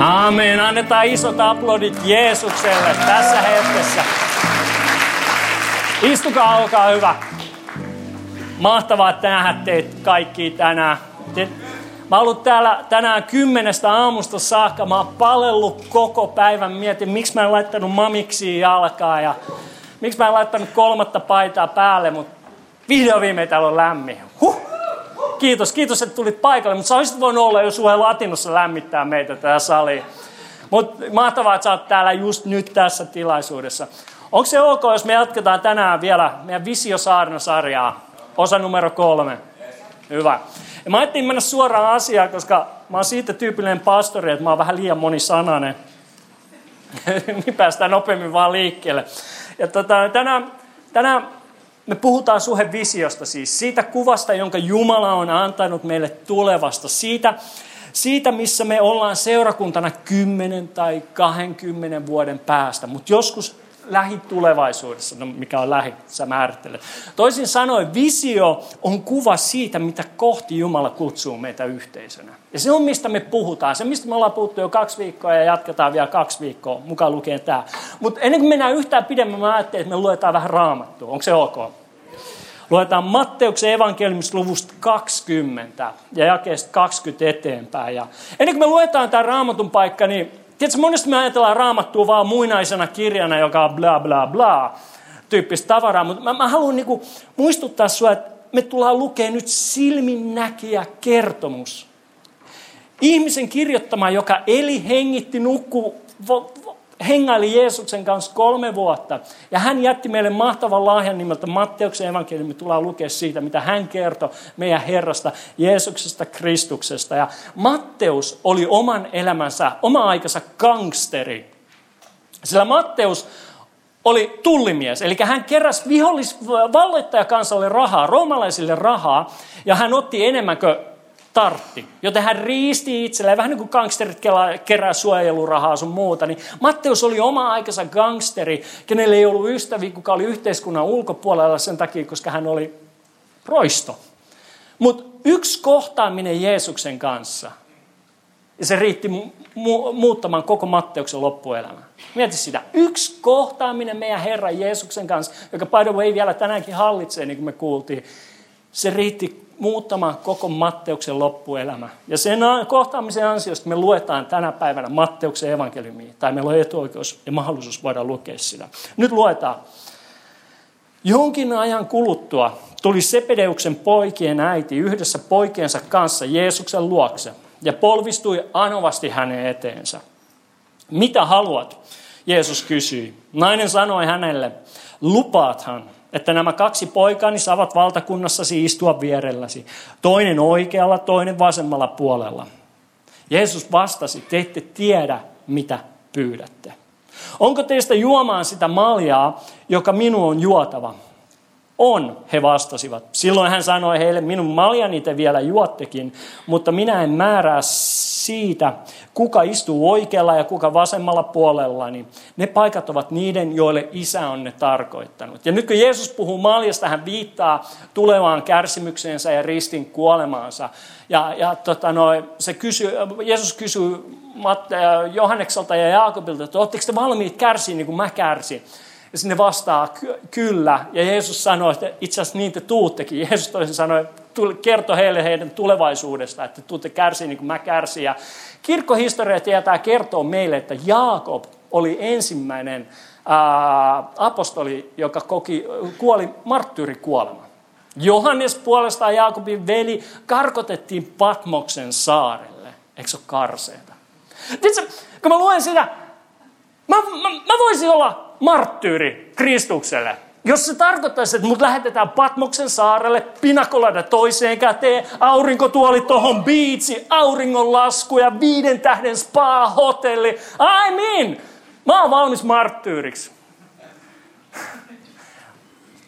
Aamen. Annetaan isot aplodit Jeesukselle tässä hetkessä. Istukaa, olkaa hyvä. Mahtavaa, nähdä teitä kaikki tänään. Te, mä ollut täällä tänään kymmenestä aamusta saakka. Mä oon palellut koko päivän. Mietin, miksi mä en laittanut mamiksi jalkaa ja miksi mä en laittanut kolmatta paitaa päälle, mutta vihdoin viimein täällä on lämmin. Huh kiitos, kiitos, että tulit paikalle, mutta sä olisit voinut olla jo suhe latinossa lämmittää meitä tätä salia. Mutta mahtavaa, että sä oot täällä just nyt tässä tilaisuudessa. Onko se ok, jos me jatketaan tänään vielä meidän Visio-saarnasarjaa, osa numero kolme? Hyvä. Ja mä ajattelin mennä suoraan asiaan, koska mä oon siitä tyypillinen pastori, että mä oon vähän liian monisanainen. niin päästään nopeammin vaan liikkeelle. Ja tota, tänään, tänään me puhutaan suhevisiosta siis, siitä kuvasta, jonka Jumala on antanut meille tulevasta, siitä, siitä missä me ollaan seurakuntana 10 tai 20 vuoden päästä, mutta joskus lähitulevaisuudessa, no mikä on lähi, sä määrittelet. Toisin sanoen, visio on kuva siitä, mitä kohti Jumala kutsuu meitä yhteisönä. Ja se on, mistä me puhutaan. Se, mistä me ollaan puhuttu jo kaksi viikkoa ja jatketaan vielä kaksi viikkoa, mukaan lukien tämä. Mutta ennen kuin mennään yhtään pidemmän, mä ajattelin, että me luetaan vähän raamattua. Onko se ok? Luetaan Matteuksen evankeliumista luvusta 20 ja jakeesta 20 eteenpäin. Ja ennen kuin me luetaan tämä raamatun paikka, niin tiedätkö, monesti me ajatellaan raamattua vaan muinaisena kirjana, joka on bla bla bla tyyppistä tavaraa, mutta mä, mä haluan niinku muistuttaa sinua, että me tullaan lukemaan nyt silminnäkijä kertomus. Ihmisen kirjoittama, joka eli, hengitti, nukkuu, hengaili Jeesuksen kanssa kolme vuotta. Ja hän jätti meille mahtavan lahjan nimeltä Matteuksen evankeliumi. Tullaan lukea siitä, mitä hän kertoi meidän Herrasta, Jeesuksesta, Kristuksesta. Ja Matteus oli oman elämänsä, oma aikansa gangsteri. Sillä Matteus oli tullimies, eli hän keräsi vihollis kansalle rahaa, roomalaisille rahaa, ja hän otti enemmän kuin tartti. Joten hän riisti itselleen, vähän niin kuin gangsterit kerää suojelurahaa sun muuta. Niin Matteus oli oma aikansa gangsteri, kenelle ei ollut ystäviä, kuka oli yhteiskunnan ulkopuolella sen takia, koska hän oli roisto. Mutta yksi kohtaaminen Jeesuksen kanssa, ja se riitti mu- muuttamaan koko Matteuksen loppuelämä. Mieti sitä. Yksi kohtaaminen meidän Herran Jeesuksen kanssa, joka by the way vielä tänäänkin hallitsee, niin kuin me kuultiin, se riitti muuttamaan koko Matteuksen loppuelämä. Ja sen kohtaamisen ansiosta me luetaan tänä päivänä Matteuksen evankeliumia, tai meillä on etuoikeus ja mahdollisuus voida lukea sitä. Nyt luetaan. Jonkin ajan kuluttua tuli Sepedeuksen poikien äiti yhdessä poikiensa kanssa Jeesuksen luokse ja polvistui anovasti hänen eteensä. Mitä haluat? Jeesus kysyi. Nainen sanoi hänelle, lupaathan, että nämä kaksi poikaani saavat valtakunnassasi istua vierelläsi, toinen oikealla, toinen vasemmalla puolella. Jeesus vastasi, te ette tiedä, mitä pyydätte. Onko teistä juomaan sitä maljaa, joka minun on juotava? On, he vastasivat. Silloin hän sanoi heille, minun maljani te vielä juottekin, mutta minä en määrää siitä, kuka istuu oikealla ja kuka vasemmalla puolella, niin ne paikat ovat niiden, joille isä on ne tarkoittanut. Ja nyt kun Jeesus puhuu maljasta, hän viittaa tulevaan kärsimykseensä ja ristin kuolemaansa. Ja, ja tota noi, se kysy, Jeesus kysyy Johannekselta ja Jaakobilta, että oletteko te valmiit kärsiä niin kuin mä kärsin? Ja sinne vastaa kyllä. Ja Jeesus sanoi, että itse asiassa niin te tuuttekin. Jeesus toisin sanoi, kertoi heille heidän tulevaisuudesta, että tuutte kärsiä niin kuin mä kärsin. Ja kirkkohistoria tietää kertoo meille, että Jaakob oli ensimmäinen ää, apostoli, joka koki, kuoli marttyyrikuolema. Johannes puolestaan Jaakobin veli karkotettiin Patmoksen saarelle. Eikö se ole karseeta? Tiedätkö, kun mä luen sitä, mä, mä, mä voisin olla marttyyri Kristukselle. Jos se tarkoittaisi, että mut lähetetään Patmoksen saarelle, pinakolada toiseen käteen, aurinkotuoli tohon biitsi, auringonlasku ja viiden tähden spa-hotelli. I mean, mä oon valmis marttyyriksi.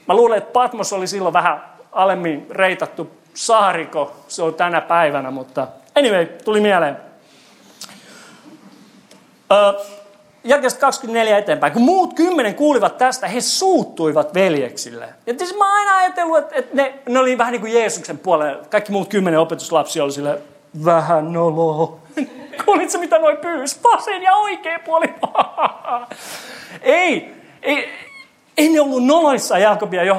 Mä luulen, että Patmos oli silloin vähän alemmin reitattu saariko se on tänä päivänä, mutta anyway, tuli mieleen. Öö, jakeesta 24 eteenpäin. Kun muut kymmenen kuulivat tästä, he suuttuivat veljeksille. Ja tietysti mä oon aina ajatellut, että, että ne, ne oli vähän niin kuin Jeesuksen puolella. Kaikki muut kymmenen opetuslapsia oli sille vähän noloa. Kuulitko mitä noin pyys? Vasen ja oikea puoli. ei, ei, ei ne ollut noloissa Jaakobia ja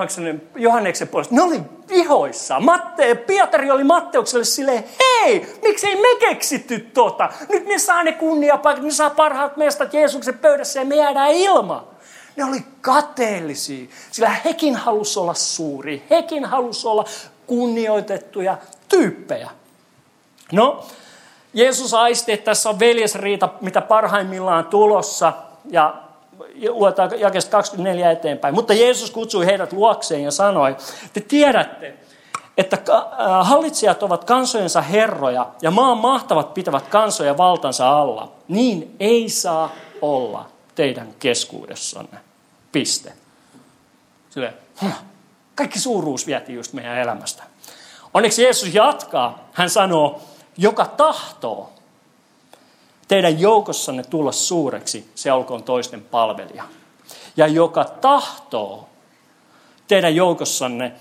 Johanneksen puolesta. Ne oli vihoissa. Matte, Pietari oli Matteukselle silleen, hei, miksei me keksitty tota? Nyt ne saa ne kunniapaikat, ne saa parhaat mestat Jeesuksen pöydässä ja me jäädään ilman. Ne oli kateellisia, sillä hekin halusi olla suuri, hekin halusi olla kunnioitettuja tyyppejä. No, Jeesus aisti, että tässä on veljesriita, mitä parhaimmillaan tulossa, ja luetaan jakesta 24 eteenpäin. Mutta Jeesus kutsui heidät luokseen ja sanoi, te tiedätte, että äh, hallitsijat ovat kansojensa herroja ja maan mahtavat pitävät kansoja valtansa alla. Niin ei saa olla teidän keskuudessanne. Piste. Sille, kaikki suuruus vietiin just meidän elämästä. Onneksi Jeesus jatkaa. Hän sanoo, joka tahtoo teidän joukossanne tulla suureksi, se olkoon toisten palvelija. Ja joka tahtoo teidän joukossanne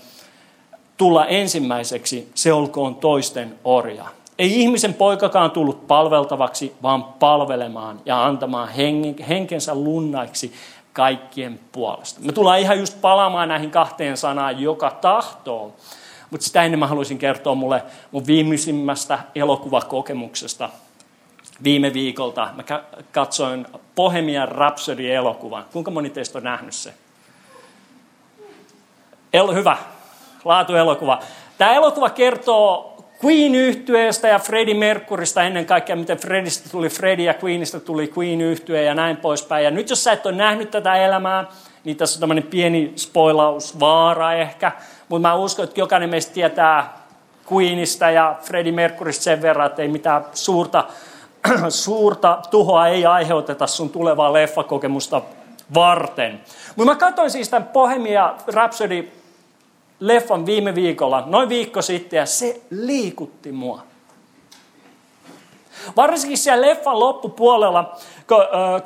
tulla ensimmäiseksi, se olkoon toisten orja. Ei ihmisen poikakaan tullut palveltavaksi, vaan palvelemaan ja antamaan henkensä lunnaiksi kaikkien puolesta. Me tullaan ihan just palaamaan näihin kahteen sanaan, joka tahtoo. Mutta sitä ennen mä haluaisin kertoa mulle mun viimeisimmästä elokuvakokemuksesta – viime viikolta mä katsoin Bohemian Rhapsody-elokuvan. Kuinka moni teistä on nähnyt se? El, hyvä, laatuelokuva. Tämä elokuva kertoo queen yhtyeestä ja Freddie Mercurysta ennen kaikkea, miten Freddistä tuli Freddie ja Queenista tuli queen yhtye ja näin poispäin. Ja nyt jos sä et ole nähnyt tätä elämää, niin tässä on tämmöinen pieni spoilaus, vaara ehkä. Mutta mä uskon, että jokainen meistä tietää Queenista ja Freddie Mercurysta sen verran, että ei mitään suurta suurta tuhoa ei aiheuteta sun tulevaa leffakokemusta varten. Mutta mä katsoin siis tämän Bohemia Rhapsody leffan viime viikolla, noin viikko sitten, ja se liikutti mua. Varsinkin siellä leffan loppupuolella, kun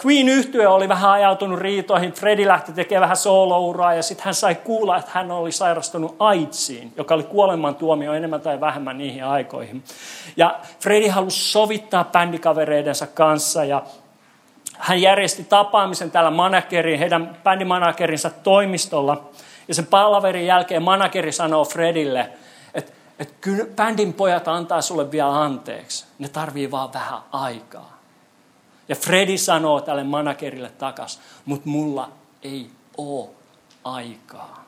Queen yhtye oli vähän ajautunut riitoihin, Freddy lähti tekemään vähän soolouraa ja sitten hän sai kuulla, että hän oli sairastunut AIDSiin, joka oli kuolemantuomio enemmän tai vähemmän niihin aikoihin. Ja Freddy halusi sovittaa bändikavereidensa kanssa ja hän järjesti tapaamisen täällä managerin, heidän bändimanagerinsa toimistolla. Ja sen palaverin jälkeen manageri sanoo Fredille, että kyllä bändin pojat antaa sulle vielä anteeksi. Ne tarvii vaan vähän aikaa. Ja Freddy sanoo tälle managerille takas, mutta mulla ei ole aikaa.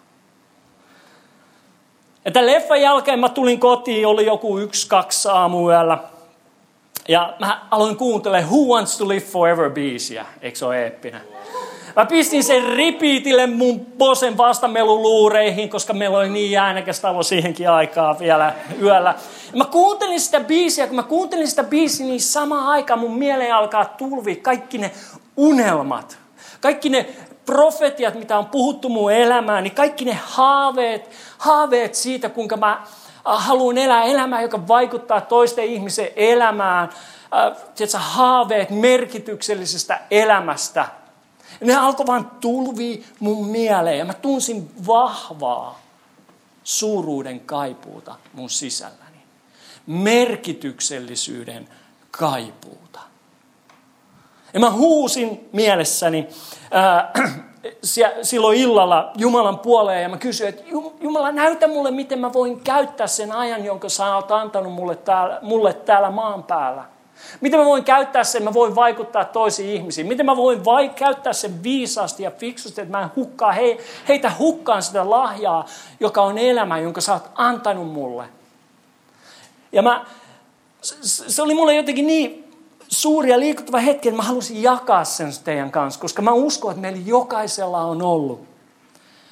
Ja tämän leffan jälkeen mä tulin kotiin, oli joku yksi, kaksi aamuyöllä. Ja mä aloin kuuntelemaan Who Wants to Live Forever biisiä. Eikö se ole eeppinen? Mä pistin sen ripiitille mun Bosen vastameluluureihin, koska meillä oli niin äänekäs talo siihenkin aikaa vielä yöllä. Ja mä kuuntelin sitä biisiä, kun mä kuuntelin sitä biisiä, niin samaan aikaan mun mieleen alkaa tulvi kaikki ne unelmat. Kaikki ne profetiat, mitä on puhuttu mun elämään, niin kaikki ne haaveet, haaveet siitä, kuinka mä haluan elää elämää, joka vaikuttaa toisten ihmisen elämään. Äh, tiedätkö, haaveet merkityksellisestä elämästä – ne alkoi vaan tulvii mun mieleen ja mä tunsin vahvaa suuruuden kaipuuta mun sisälläni. Merkityksellisyyden kaipuuta. Ja mä huusin mielessäni ää, silloin illalla Jumalan puoleen ja mä kysyin, että Jumala näytä mulle, miten mä voin käyttää sen ajan, jonka sä oot antanut mulle täällä, mulle täällä maan päällä. Miten mä voin käyttää sen, mä voin vaikuttaa toisiin ihmisiin. Miten mä voin vai- käyttää sen viisaasti ja fiksusti, että mä en hukkaa he, heitä hukkaan sitä lahjaa, joka on elämä, jonka sä oot antanut mulle. Ja mä, se oli mulle jotenkin niin suuri ja liikuttava hetki, että mä halusin jakaa sen teidän kanssa, koska mä uskon, että meillä jokaisella on ollut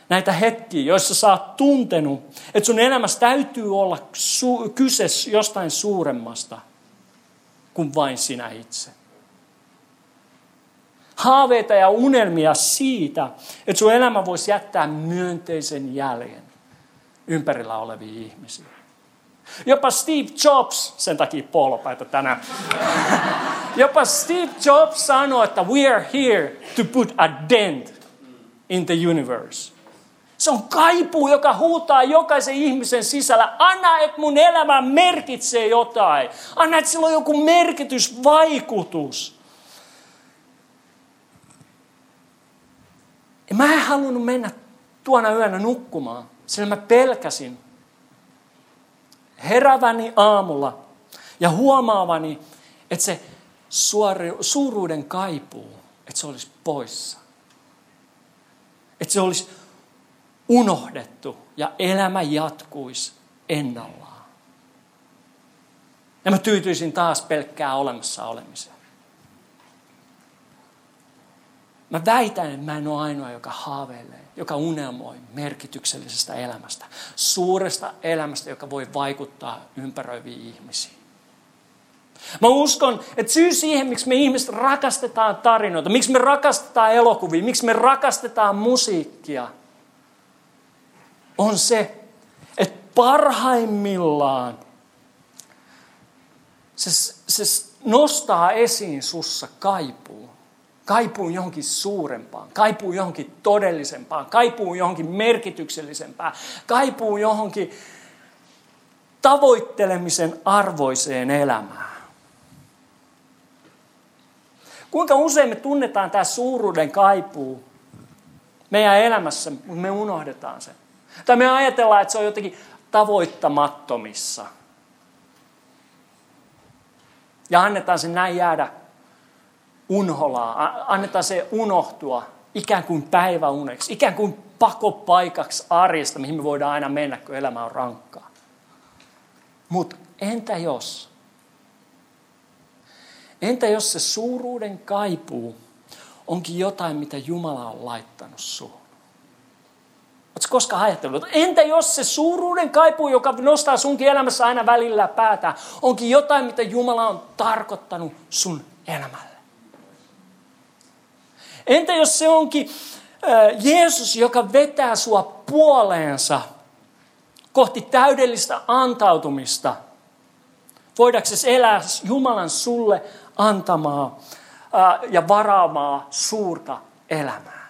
näitä hetkiä, joissa sä oot tuntenut, että sun elämässä täytyy olla su- kyse jostain suuremmasta kuin vain sinä itse. Haaveita ja unelmia siitä, että sun elämä voisi jättää myönteisen jäljen ympärillä oleviin ihmisiin. Jopa Steve Jobs, sen takia polopaita tänään, jopa Steve Jobs sanoi, että we are here to put a dent in the universe. Se on kaipuu, joka huutaa jokaisen ihmisen sisällä. Anna, että mun elämä merkitsee jotain. Anna, että sillä on joku merkitys, vaikutus. Ja mä en halunnut mennä tuona yönä nukkumaan, sillä mä pelkäsin heräväni aamulla ja huomaavani, että se suori, suuruuden kaipuu, että se olisi poissa. Että se olisi unohdettu ja elämä jatkuisi ennallaan. Ja mä tyytyisin taas pelkkää olemassa olemiseen. Mä väitän, että mä en ole ainoa, joka haaveilee, joka unelmoi merkityksellisestä elämästä. Suuresta elämästä, joka voi vaikuttaa ympäröiviin ihmisiin. Mä uskon, että syy siihen, miksi me ihmiset rakastetaan tarinoita, miksi me rakastetaan elokuvia, miksi me rakastetaan musiikkia, on se, että parhaimmillaan se, se nostaa esiin sussa kaipuu. Kaipuu johonkin suurempaan, kaipuu johonkin todellisempaan, kaipuu johonkin merkityksellisempään, kaipuu johonkin tavoittelemisen arvoiseen elämään. Kuinka usein me tunnetaan tämä suuruuden kaipuu meidän elämässä, mutta me unohdetaan se. Tai me ajatellaan, että se on jotenkin tavoittamattomissa. Ja annetaan sen näin jäädä unholaa, annetaan se unohtua ikään kuin päiväuneksi, ikään kuin pakopaikaksi arjesta, mihin me voidaan aina mennä, kun elämä on rankkaa. Mutta entä jos? Entä jos se suuruuden kaipuu onkin jotain, mitä Jumala on laittanut suun? Oletko koskaan ajatellut, entä jos se suuruuden kaipuu, joka nostaa sunkin elämässä aina välillä päätä, onkin jotain, mitä Jumala on tarkoittanut sun elämälle? Entä jos se onkin Jeesus, joka vetää sua puoleensa kohti täydellistä antautumista, voidaksesi elää Jumalan sulle antamaa ja varaamaa suurta elämää?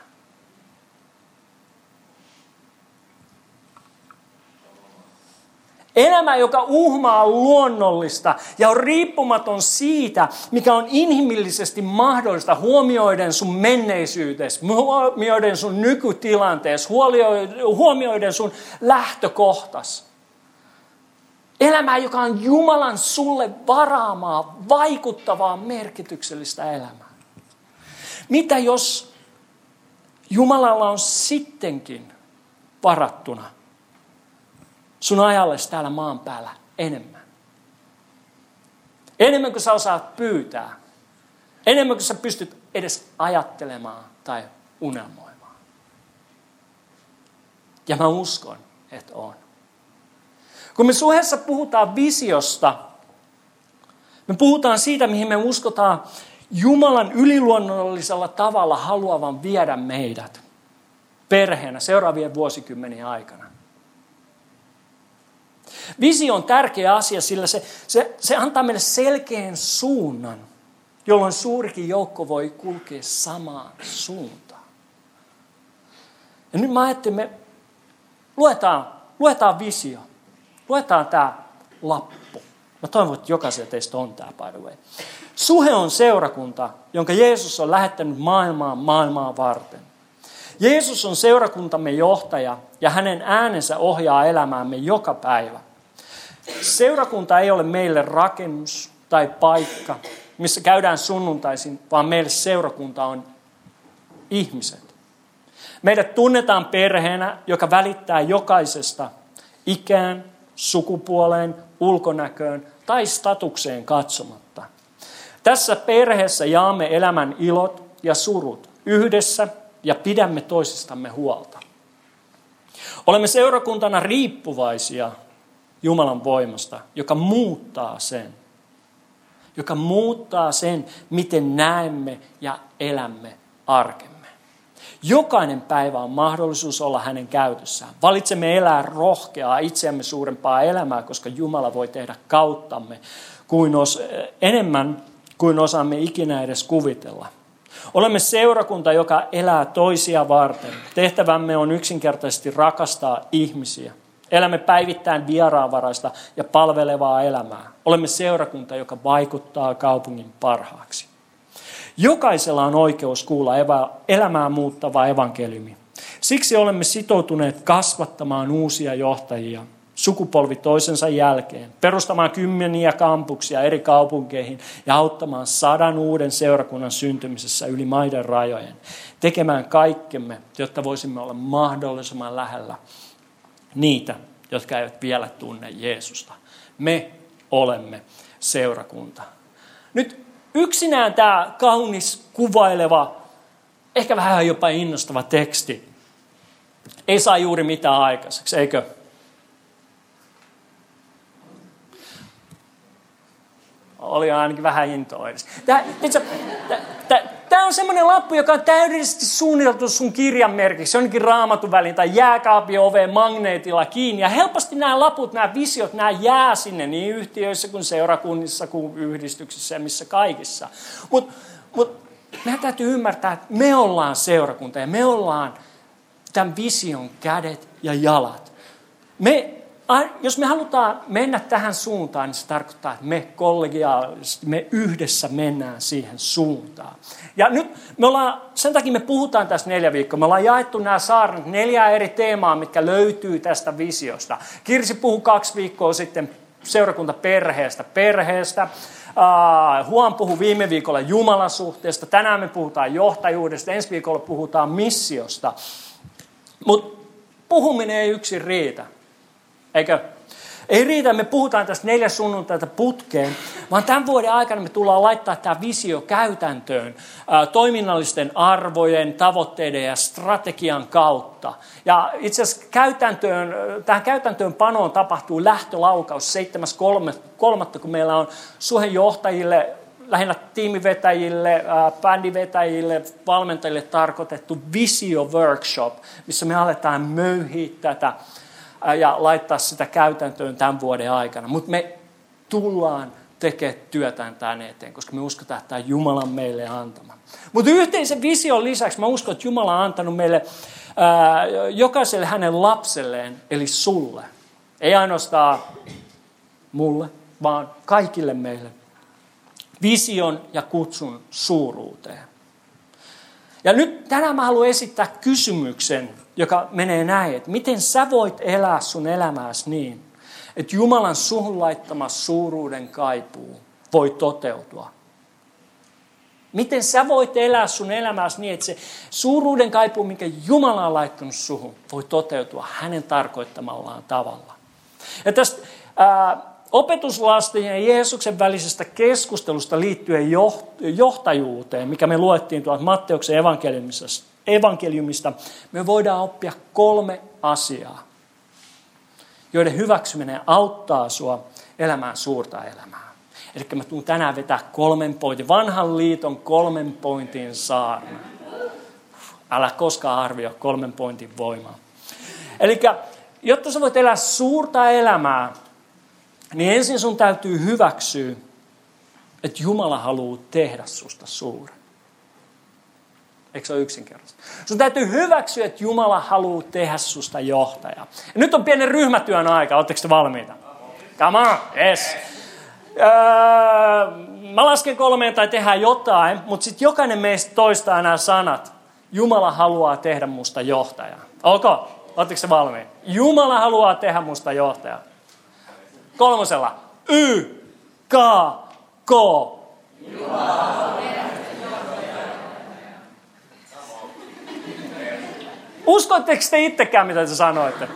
Elämä, joka uhmaa luonnollista ja on riippumaton siitä, mikä on inhimillisesti mahdollista huomioiden sun menneisyytes, huomioiden sun nykytilantees, huomioiden sun lähtökohtas. Elämää, joka on Jumalan sulle varaamaa, vaikuttavaa, merkityksellistä elämää. Mitä jos Jumalalla on sittenkin varattuna sun ajalle täällä maan päällä enemmän. Enemmän kuin sä osaat pyytää. Enemmän kuin sä pystyt edes ajattelemaan tai unelmoimaan. Ja mä uskon, että on. Kun me suhessa puhutaan visiosta, me puhutaan siitä, mihin me uskotaan Jumalan yliluonnollisella tavalla haluavan viedä meidät perheenä seuraavien vuosikymmenien aikana. Visio on tärkeä asia, sillä se, se, se antaa meille selkeän suunnan, jolloin suurikin joukko voi kulkea samaan suuntaan. Ja nyt mä ajattelin, me luetaan, luetaan visio. Luetaan tämä lappu. Mä toivon, että jokaisella teistä on tämä, by the way. Suhe on seurakunta, jonka Jeesus on lähettänyt maailmaan maailmaa varten. Jeesus on seurakuntamme johtaja ja hänen äänensä ohjaa elämäämme joka päivä. Seurakunta ei ole meille rakennus tai paikka, missä käydään sunnuntaisin, vaan meille seurakunta on ihmiset. Meidät tunnetaan perheenä, joka välittää jokaisesta ikään, sukupuoleen, ulkonäköön tai statukseen katsomatta. Tässä perheessä jaamme elämän ilot ja surut yhdessä ja pidämme toisistamme huolta. Olemme seurakuntana riippuvaisia Jumalan voimasta, joka muuttaa sen. Joka muuttaa sen, miten näemme ja elämme arkemme. Jokainen päivä on mahdollisuus olla hänen käytössään. Valitsemme elää rohkeaa itseämme suurempaa elämää, koska Jumala voi tehdä kauttamme kuin os, enemmän kuin osaamme ikinä edes kuvitella. Olemme seurakunta, joka elää toisia varten. Tehtävämme on yksinkertaisesti rakastaa ihmisiä. Elämme päivittäin vieraanvaraista ja palvelevaa elämää. Olemme seurakunta, joka vaikuttaa kaupungin parhaaksi. Jokaisella on oikeus kuulla elämää muuttava evankeliumi. Siksi olemme sitoutuneet kasvattamaan uusia johtajia sukupolvi toisensa jälkeen, perustamaan kymmeniä kampuksia eri kaupunkeihin ja auttamaan sadan uuden seurakunnan syntymisessä yli maiden rajojen, tekemään kaikkemme, jotta voisimme olla mahdollisimman lähellä niitä, jotka eivät vielä tunne Jeesusta. Me olemme seurakunta. Nyt yksinään tämä kaunis, kuvaileva, ehkä vähän jopa innostava teksti ei saa juuri mitään aikaiseksi, eikö? Oli ainakin vähän intoa edes. Tämä, on semmoinen lappu, joka on täydellisesti suunniteltu sun kirjanmerkiksi, jonnekin raamatun väliin tai jääkaapin oveen magneetilla kiinni. Ja helposti nämä laput, nämä visiot, nämä jää sinne niin yhtiöissä kuin seurakunnissa kuin yhdistyksissä ja missä kaikissa. Mutta mut, meidän täytyy ymmärtää, että me ollaan seurakunta ja me ollaan tämän vision kädet ja jalat. Me jos me halutaan mennä tähän suuntaan, niin se tarkoittaa, että me kollegiaalisesti, me yhdessä mennään siihen suuntaan. Ja nyt me ollaan, sen takia me puhutaan tässä neljä viikkoa. Me ollaan jaettu nämä saarnat neljä eri teemaa, mitkä löytyy tästä visiosta. Kirsi puhui kaksi viikkoa sitten seurakunta perheestä. Perheestä. Uh, Huon puhui viime viikolla Jumalan suhteesta. Tänään me puhutaan johtajuudesta. Ensi viikolla puhutaan missiosta. Mutta puhuminen ei yksin riitä. Eikö? Ei riitä, me puhutaan tästä neljä sunnuntaita putkeen, vaan tämän vuoden aikana me tullaan laittaa tämä visio käytäntöön toiminnallisten arvojen, tavoitteiden ja strategian kautta. Ja itse asiassa käytäntöön, tähän käytäntöön panoon tapahtuu lähtölaukaus 7.3., kun meillä on suhenjohtajille lähinnä tiimivetäjille, bändivetäjille, valmentajille tarkoitettu visio workshop, missä me aletaan möyhiä tätä ja laittaa sitä käytäntöön tämän vuoden aikana. Mutta me tullaan tekemään työtään tämän eteen, koska me uskotaan, että tämä on Jumalan meille antama. Mutta yhteisen vision lisäksi mä uskon, että Jumala on antanut meille ää, jokaiselle hänen lapselleen, eli sulle. Ei ainoastaan mulle, vaan kaikille meille. Vision ja kutsun suuruuteen. Ja nyt tänään mä haluan esittää kysymyksen joka menee näin, että miten sä voit elää sun elämääsi niin, että Jumalan suhun laittama suuruuden kaipuu voi toteutua. Miten sä voit elää sun elämääsi niin, että se suuruuden kaipuu, minkä Jumala on laittanut suhun, voi toteutua hänen tarkoittamallaan tavalla. Ja tästä ää, opetuslasten ja Jeesuksen välisestä keskustelusta liittyen johtajuuteen, mikä me luettiin tuolta Matteuksen evankeliumista, me voidaan oppia kolme asiaa, joiden hyväksyminen auttaa sua elämään suurta elämää. Eli mä tuun tänään vetää kolmen pointin, vanhan liiton kolmen pointin saarna. Älä koskaan arvioi kolmen pointin voimaa. Eli jotta sä voit elää suurta elämää, niin ensin sun täytyy hyväksyä, että Jumala haluaa tehdä susta suuren. Eikö se ole yksinkertaista? Sun täytyy hyväksyä, että Jumala haluaa tehdä susta johtaja. Ja nyt on pienen ryhmätyön aika. Oletteko te valmiita? Come on, yes. Öö, mä lasken kolmeen tai tehdään jotain, mutta sitten jokainen meistä toistaa nämä sanat. Jumala haluaa tehdä musta johtaja. Ok, oletteko te valmiita? Jumala haluaa tehdä musta johtaja. Kolmosella. Y, K, K. Jumala Uskoitteko te itsekään, mitä te sanoitte?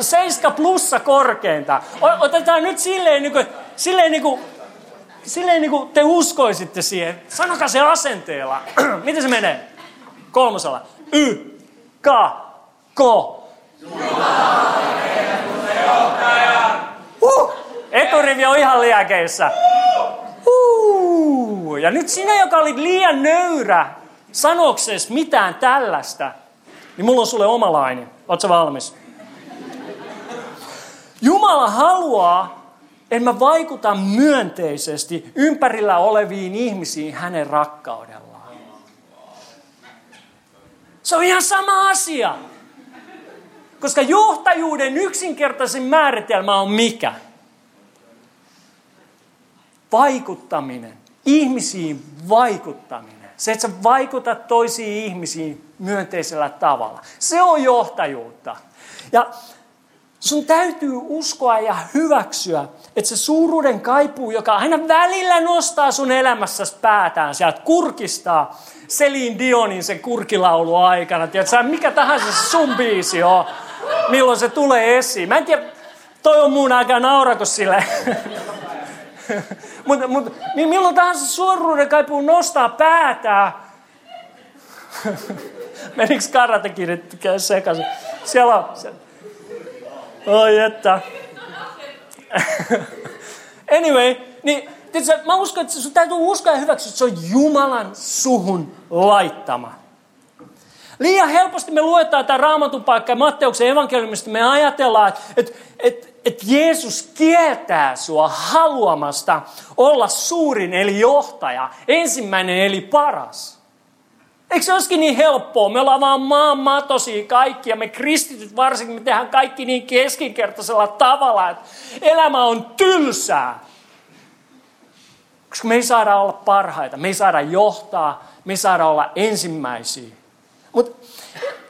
Seiska plussa korkeinta. Otetaan nyt silleen, niin kuin, silleen, niin kuin, silleen niin kuin te uskoisitte siihen. Sanokaa se asenteella. Miten se menee? Kolmosella. Y, K, K. Uh, eturivi on ihan liäkeissä. Uh, ja nyt sinä, joka olit liian nöyrä, sanokses mitään tällaista, niin mulla on sulle oma laini. Oletko valmis? Jumala haluaa, että mä vaikutan myönteisesti ympärillä oleviin ihmisiin hänen rakkaudellaan. Se on ihan sama asia. Koska johtajuuden yksinkertaisin määritelmä on mikä? Vaikuttaminen. Ihmisiin vaikuttaminen. Se, että sä vaikutat toisiin ihmisiin myönteisellä tavalla. Se on johtajuutta. Ja sun täytyy uskoa ja hyväksyä, että se suuruuden kaipuu, joka aina välillä nostaa sun elämässäsi päätään sieltä kurkistaa, Selin Dionin sen kurkilaulu aikana. Tiedätkö, mikä tahansa sun biisi on, milloin se tulee esiin. Mä en tiedä, toi on muun aika naurako sille. Mutta mut, niin milloin tahansa suoruuden kaipuu nostaa päätään. Menikö karatekirjat sekaisin? Siellä on. Siellä. Oi että. anyway, niin tiedätkö, mä uskon, että sun täytyy uskoa ja hyväksyä, että se on Jumalan suhun laittama. Liian helposti me luetaan tämä raamatun paikka ja Matteuksen evankeliumista me ajatellaan, että, että, että, Jeesus kieltää sua haluamasta olla suurin eli johtaja, ensimmäinen eli paras. Eikö se olisikin niin helppoa? Me ollaan vaan maan matosia kaikki ja me kristityt varsinkin, me tehdään kaikki niin keskinkertaisella tavalla, että elämä on tylsää. Koska me ei saada olla parhaita, me ei saada johtaa, me ei saada olla ensimmäisiä. Mutta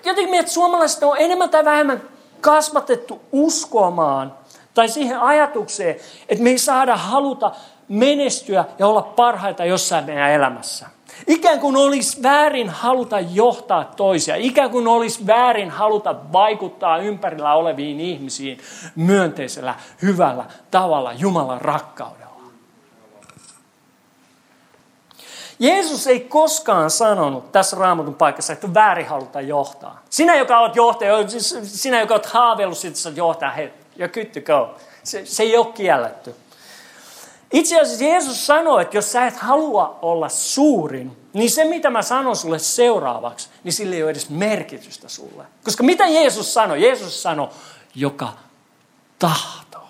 jotenkin että suomalaiset on enemmän tai vähemmän kasvatettu uskomaan tai siihen ajatukseen, että me ei saada haluta menestyä ja olla parhaita jossain meidän elämässä. Ikään kuin olisi väärin haluta johtaa toisia, ikään kuin olisi väärin haluta vaikuttaa ympärillä oleviin ihmisiin myönteisellä, hyvällä tavalla Jumalan rakkaudella. Jeesus ei koskaan sanonut tässä raamatun paikassa, että väärin haluta johtaa. Sinä, joka olet johtaja, siis sinä, joka olet haaveillut siitä, että johtaa, hei, to go. Se, se ei ole kielletty. Itse asiassa Jeesus sanoi, että jos sä et halua olla suurin, niin se mitä mä sanon sulle seuraavaksi, niin sillä ei ole edes merkitystä sulle. Koska mitä Jeesus sanoi? Jeesus sanoi, joka tahtoo.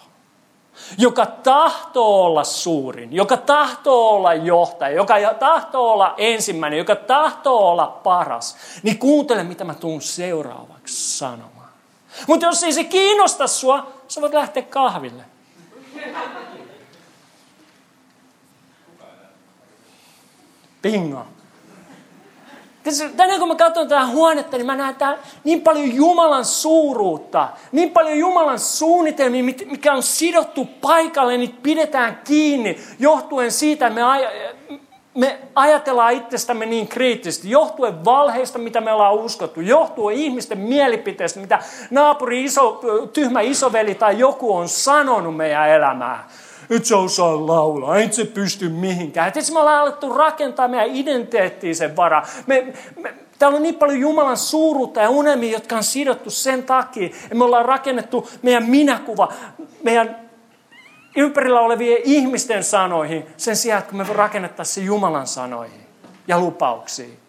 Joka tahtoo olla suurin, joka tahtoo olla johtaja, joka tahtoo olla ensimmäinen, joka tahtoo olla paras, niin kuuntele, mitä mä tuun seuraavaksi sanomaan. Mutta jos ei se kiinnosta sua, sä voit lähteä kahville. Bingo. Tänään kun mä katson tätä huonetta, niin mä näen täällä niin paljon Jumalan suuruutta, niin paljon Jumalan suunnitelmia, mikä on sidottu paikalle, niin pidetään kiinni, johtuen siitä, että me, aj- me ajatellaan itsestämme niin kriittisesti, johtuen valheista, mitä me ollaan uskottu, johtuen ihmisten mielipiteistä, mitä naapuri iso, tyhmä isoveli tai joku on sanonut meidän elämään et sä osaa laulaa, et se pysty mihinkään. Et me ollaan alettu rakentaa meidän identiteettiä sen vara. Me, me, täällä on niin paljon Jumalan suuruutta ja unelmia, jotka on sidottu sen takia, että me ollaan rakennettu meidän minäkuva, meidän ympärillä olevien ihmisten sanoihin, sen sijaan, että me rakennettaisiin se Jumalan sanoihin ja lupauksiin.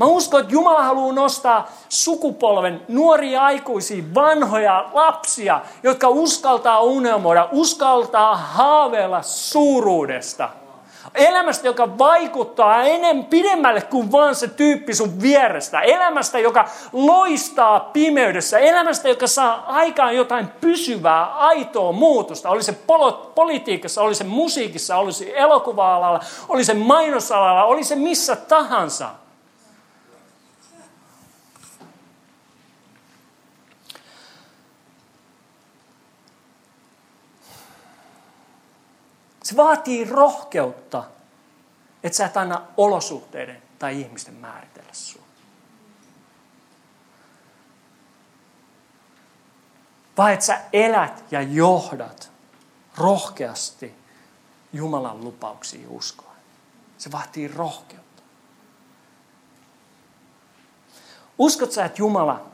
Mä uskon, että Jumala haluaa nostaa sukupolven nuoria aikuisia, vanhoja lapsia, jotka uskaltaa unelmoida, uskaltaa haaveilla suuruudesta. Elämästä, joka vaikuttaa enemmän pidemmälle kuin vaan se tyyppi sun vierestä. Elämästä, joka loistaa pimeydessä. Elämästä, joka saa aikaan jotain pysyvää, aitoa muutosta. Oli se politiikassa, oli se musiikissa, oli se elokuva-alalla, oli se mainosalalla, oli se missä tahansa. Se vaatii rohkeutta, että sä et anna olosuhteiden tai ihmisten määritellä sinua. Vaan että sä elät ja johdat rohkeasti Jumalan lupauksiin uskoa. Se vaatii rohkeutta. Uskot sä, että Jumala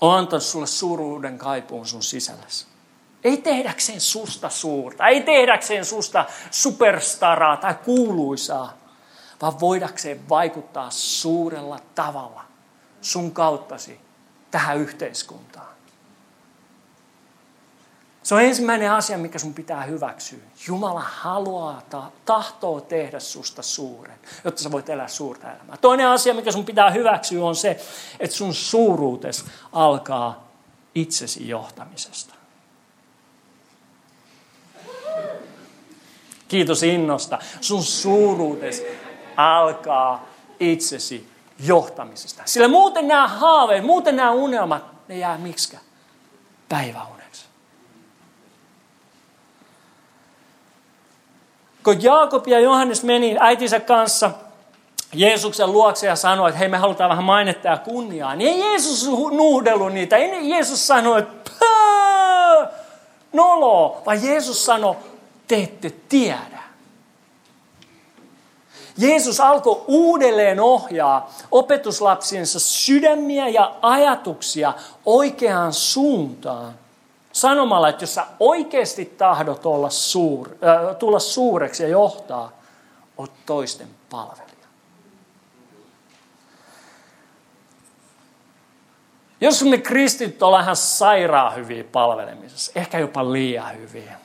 on antanut sulle suuruuden kaipuun sun sisälläsi. Ei tehdäkseen susta suurta, ei tehdäkseen susta superstaraa tai kuuluisaa, vaan voidakseen vaikuttaa suurella tavalla sun kauttasi tähän yhteiskuntaan. Se on ensimmäinen asia, mikä sun pitää hyväksyä. Jumala haluaa, tahtoo tehdä susta suuren, jotta sä voit elää suurta elämää. Toinen asia, mikä sun pitää hyväksyä, on se, että sun suuruutes alkaa itsesi johtamisesta. Kiitos innosta. Sun suuruutes alkaa itsesi johtamisesta. Sillä muuten nämä haaveet, muuten nämä unelmat, ne jää miksikä? Päiväuneksi. Kun Jaakob ja Johannes meni äitinsä kanssa Jeesuksen luokse ja sanoi, että hei me halutaan vähän mainetta ja kunniaa, niin ei Jeesus nuudellut niitä. Ei Jeesus sanoi, että nolo, vaan Jeesus sanoi, te ette tiedä. Jeesus alkoi uudelleen ohjaa opetuslapsiensa sydämiä ja ajatuksia oikeaan suuntaan. Sanomalla, että jos sä oikeasti tahdot olla suur, äh, tulla suureksi ja johtaa, oot toisten palvelija. Jos me kristit ollaan ihan sairaan hyviä palvelemisessa, ehkä jopa liian hyviä,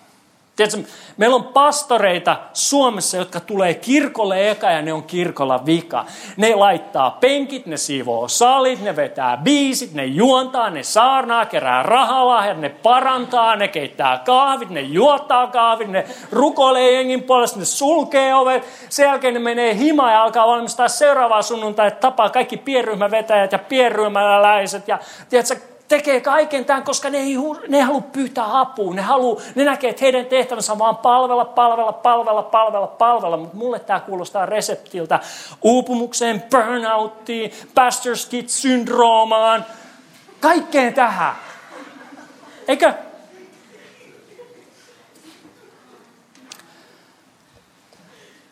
Tiedätkö, meillä on pastoreita Suomessa, jotka tulee kirkolle eka ja ne on kirkolla vika. Ne laittaa penkit, ne siivoo salit, ne vetää biisit, ne juontaa, ne saarnaa, kerää rahalahjat, ne parantaa, ne keittää kahvit, ne juottaa kahvit, ne rukoilee jengin puolesta, ne sulkee ovet. Sen jälkeen ne menee himaan ja alkaa valmistaa seuraavaa sunnuntai, tapaa kaikki pienryhmävetäjät ja pienryhmäläiset. Ja tiedätkö, tekee kaiken tämän, koska ne ei, ne halua pyytää apua. Ne, halua, ne näkee, että heidän tehtävänsä on vaan palvella, palvella, palvella, palvella, palvella. Mutta mulle tämä kuulostaa reseptiltä uupumukseen, burnouttiin, pastor's syndroomaan, kaikkeen tähän. Eikö?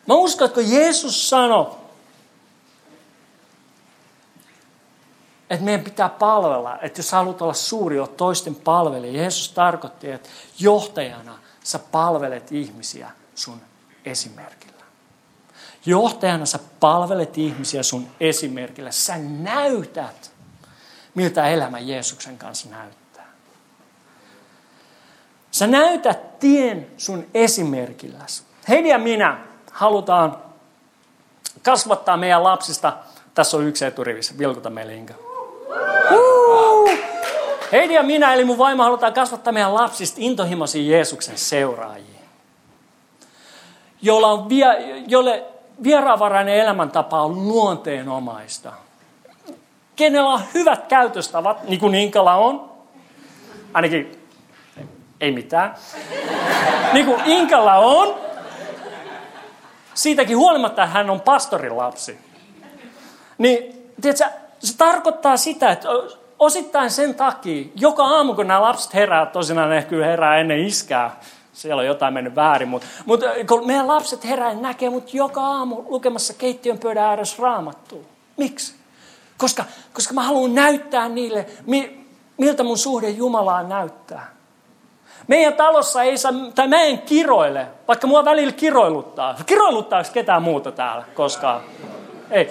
Mä uskon, että kun Jeesus sanoi, että meidän pitää palvella, että jos haluat olla suuri, olet toisten palvelija. Jeesus tarkoitti, että johtajana sä palvelet ihmisiä sun esimerkillä. Johtajana sä palvelet ihmisiä sun esimerkillä. Sä näytät, miltä elämä Jeesuksen kanssa näyttää. Sä näytät tien sun esimerkilläsi. Heidi ja minä halutaan kasvattaa meidän lapsista. Tässä on yksi eturivissä. Vilkuta meille Inka. Heidi ja minä, eli mun vaimo, halutaan kasvattaa meidän lapsista intohimoisia Jeesuksen seuraajia. Jolla on vie, jolle vieraanvarainen elämäntapa on luonteenomaista. Kenellä on hyvät käytöstavat, niin kuin Inkalla on. Ainakin ei mitään. Niin kuin Inkalla on. Siitäkin huolimatta hän on pastorin lapsi. Niin, tiedätkö, se tarkoittaa sitä, että osittain sen takia, joka aamu kun nämä lapset herää, tosinaan ne kyllä herää ennen iskää, siellä on jotain mennyt väärin, mutta, mutta kun meidän lapset herää, näkee mut joka aamu lukemassa keittiön pöydän ääressä raamattua. Miksi? Koska, koska mä haluan näyttää niille, miltä mun suhde Jumalaan näyttää. Meidän talossa ei saa, tai mä en kiroile, vaikka mua välillä kiroiluttaa. Kiroiluttaako ketään muuta täällä koskaan? Ei.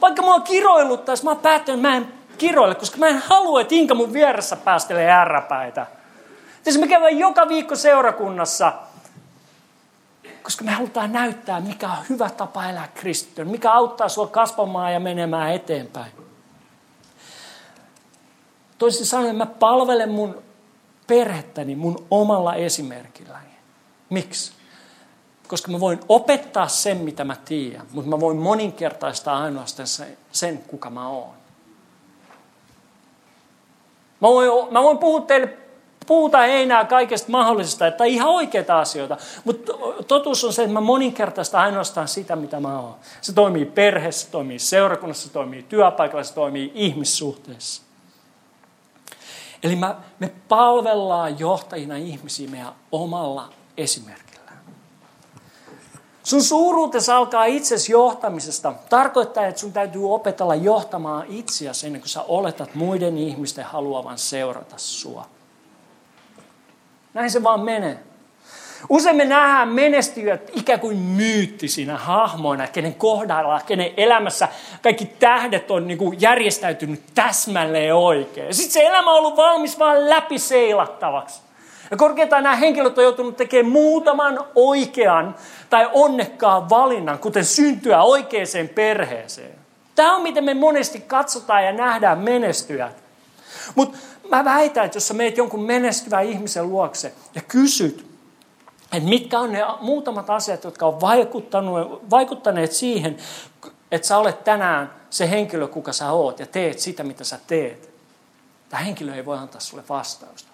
vaikka mua kiroiluttaisi, mä oon päättänyt, mä en kiroille, koska mä en halua, että Inka mun vieressä päästelee ärräpäitä. Siis me käydään joka viikko seurakunnassa, koska me halutaan näyttää, mikä on hyvä tapa elää kristityn, mikä auttaa sua kasvamaan ja menemään eteenpäin. Toisin sanoen mä palvelen mun perhettäni mun omalla esimerkilläni. Miksi? Koska mä voin opettaa sen, mitä mä tiedän, mutta mä voin moninkertaistaa ainoastaan sen, kuka mä oon. Mä voin, mä voin puhua teille puhuta enää kaikesta mahdollisesta, että ihan oikeita asioita. Mutta totuus on se, että mä moninkertaista ainoastaan sitä, mitä mä oon. Se toimii perheessä, se toimii seurakunnassa, se toimii työpaikalla, se toimii ihmissuhteessa. Eli mä, me palvellaan johtajina ihmisiä meidän omalla esimerkillä. Sun suuruutesi alkaa itsesi johtamisesta. Tarkoittaa, että sun täytyy opetella johtamaan itseäsi ennen kuin sä oletat muiden ihmisten haluavan seurata sua. Näin se vaan menee. Usein me nähdään menestyjät ikään kuin myyttisinä hahmoina, kenen kohdalla, kenen elämässä kaikki tähdet on niin kuin järjestäytynyt täsmälleen oikein. Sitten se elämä on ollut valmis vaan läpiseilattavaksi. Ja korkeintaan nämä henkilöt on joutunut tekemään muutaman oikean tai onnekkaan valinnan, kuten syntyä oikeaan perheeseen. Tämä on miten me monesti katsotaan ja nähdään menestyjät. Mutta mä väitän, että jos sä meet jonkun menestyvän ihmisen luokse ja kysyt, että mitkä on ne muutamat asiat, jotka on vaikuttaneet siihen, että sä olet tänään se henkilö, kuka sä oot ja teet sitä, mitä sä teet. Tämä henkilö ei voi antaa sulle vastausta.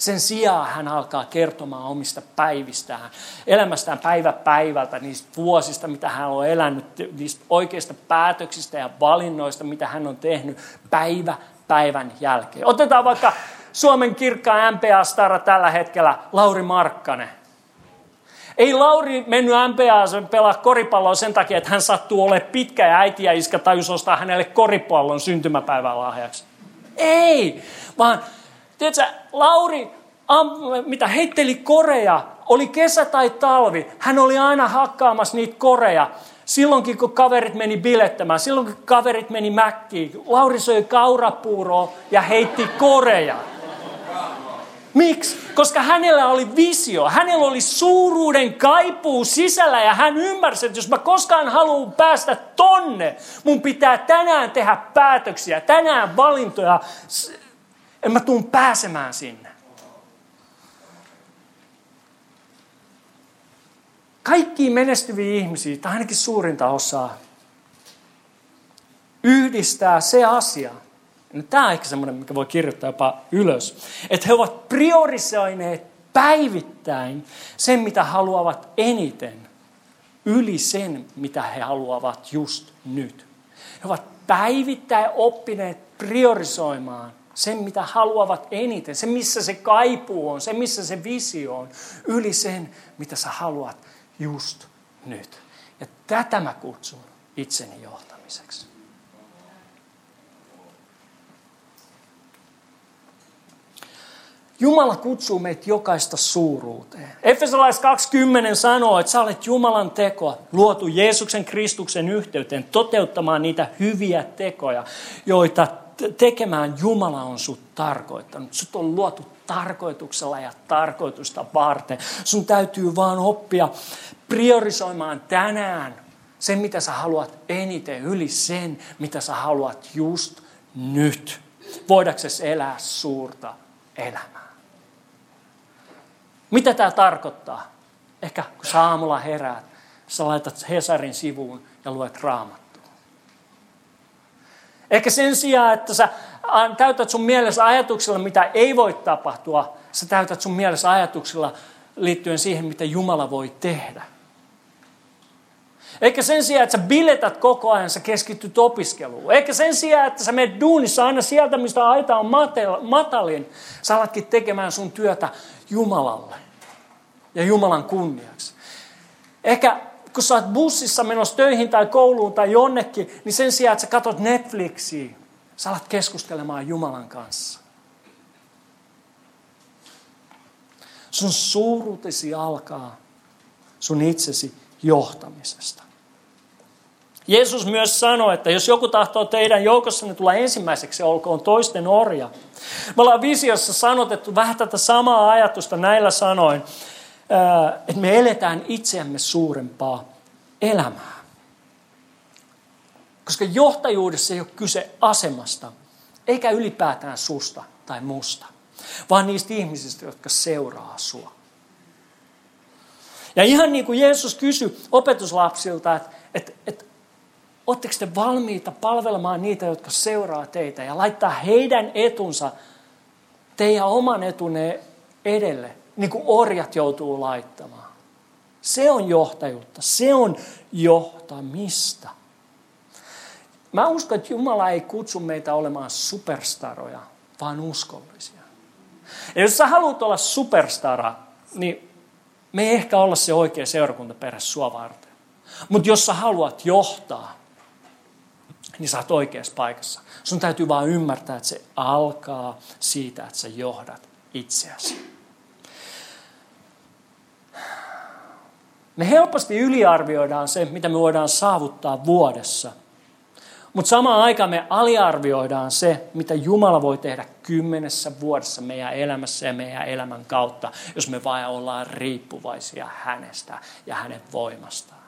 Sen sijaan hän alkaa kertomaan omista päivistään, elämästään päivä päivältä, niistä vuosista, mitä hän on elänyt, niistä oikeista päätöksistä ja valinnoista, mitä hän on tehnyt päivä päivän jälkeen. Otetaan vaikka Suomen kirkkaan MPA-stara tällä hetkellä, Lauri Markkanen. Ei Lauri mennyt MPA pelaa koripalloa sen takia, että hän sattuu olemaan pitkä ja äiti ja iskä tajus ostaa hänelle koripallon syntymäpäivän lahjaksi. Ei, vaan tiedätkö, Lauri, am, mitä heitteli koreja, oli kesä tai talvi, hän oli aina hakkaamassa niitä koreja. Silloinkin kun kaverit meni bilettämään, silloin kun kaverit meni mäkkiin, Lauri söi kaurapuuroa ja heitti koreja. Miksi? Koska hänellä oli visio, hänellä oli suuruuden kaipuu sisällä ja hän ymmärsi, että jos mä koskaan haluan päästä tonne, mun pitää tänään tehdä päätöksiä, tänään valintoja, en mä tuun pääsemään sinne. Kaikki menestyviä ihmisiä, tai ainakin suurinta osaa, yhdistää se asia, No, tämä on ehkä semmoinen, mikä voi kirjoittaa jopa ylös. Että he ovat priorisoineet päivittäin sen, mitä haluavat eniten, yli sen, mitä he haluavat just nyt. He ovat päivittäin oppineet priorisoimaan sen, mitä haluavat eniten, se, missä se kaipuu on, se, missä se visio on, yli sen, mitä sä haluat just nyt. Ja tätä mä kutsun itseni johtamiseksi. Jumala kutsuu meitä jokaista suuruuteen. Efesolais 20 sanoo, että sä olet Jumalan teko, luotu Jeesuksen Kristuksen yhteyteen, toteuttamaan niitä hyviä tekoja, joita tekemään Jumala on sut tarkoittanut. Sut on luotu tarkoituksella ja tarkoitusta varten. Sun täytyy vaan oppia priorisoimaan tänään sen, mitä sä haluat eniten, yli sen, mitä sä haluat just nyt. Voidaksesi elää suurta elämää. Mitä tämä tarkoittaa? Ehkä kun sä aamulla heräät, sä laitat Hesarin sivuun ja luet raamattua. Ehkä sen sijaan, että sä täytät sun mielessä ajatuksilla, mitä ei voi tapahtua, sä täytät sun mielessä ajatuksilla liittyen siihen, mitä Jumala voi tehdä. Eikä sen sijaan, että sä biletät koko ajan, sä keskityt opiskeluun. Eikä sen sijaan, että sä menet duunissa aina sieltä, mistä aita on matalin, sä alatkin tekemään sun työtä Jumalalle ja Jumalan kunniaksi. Ehkä kun sä oot bussissa menossa töihin tai kouluun tai jonnekin, niin sen sijaan, että sä katsot Netflixiä, sä alat keskustelemaan Jumalan kanssa. Sun suuruutesi alkaa sun itsesi johtamisesta. Jeesus myös sanoi, että jos joku tahtoo teidän joukossanne tulla ensimmäiseksi, olkoon toisten orja. Me ollaan visiossa sanotettu vähän tätä samaa ajatusta näillä sanoin, että me eletään itseämme suurempaa elämää. Koska johtajuudessa ei ole kyse asemasta, eikä ylipäätään susta tai musta, vaan niistä ihmisistä, jotka seuraa sua. Ja ihan niin kuin Jeesus kysyi opetuslapsilta, että, että, että Oletteko te valmiita palvelemaan niitä, jotka seuraa teitä ja laittaa heidän etunsa teidän oman etunne edelle, niin kuin orjat joutuu laittamaan? Se on johtajuutta, se on johtamista. Mä uskon, että Jumala ei kutsu meitä olemaan superstaroja, vaan uskollisia. Ja jos sä haluat olla superstara, niin me ei ehkä olla se oikea seurakuntaperhe sua varten. Mutta jos sä haluat johtaa, niin sä oot oikeassa paikassa. Sun täytyy vaan ymmärtää, että se alkaa siitä, että sä johdat itseäsi. Me helposti yliarvioidaan se, mitä me voidaan saavuttaa vuodessa. Mutta samaan aikaan me aliarvioidaan se, mitä Jumala voi tehdä kymmenessä vuodessa meidän elämässä ja meidän elämän kautta, jos me vain ollaan riippuvaisia hänestä ja hänen voimastaan.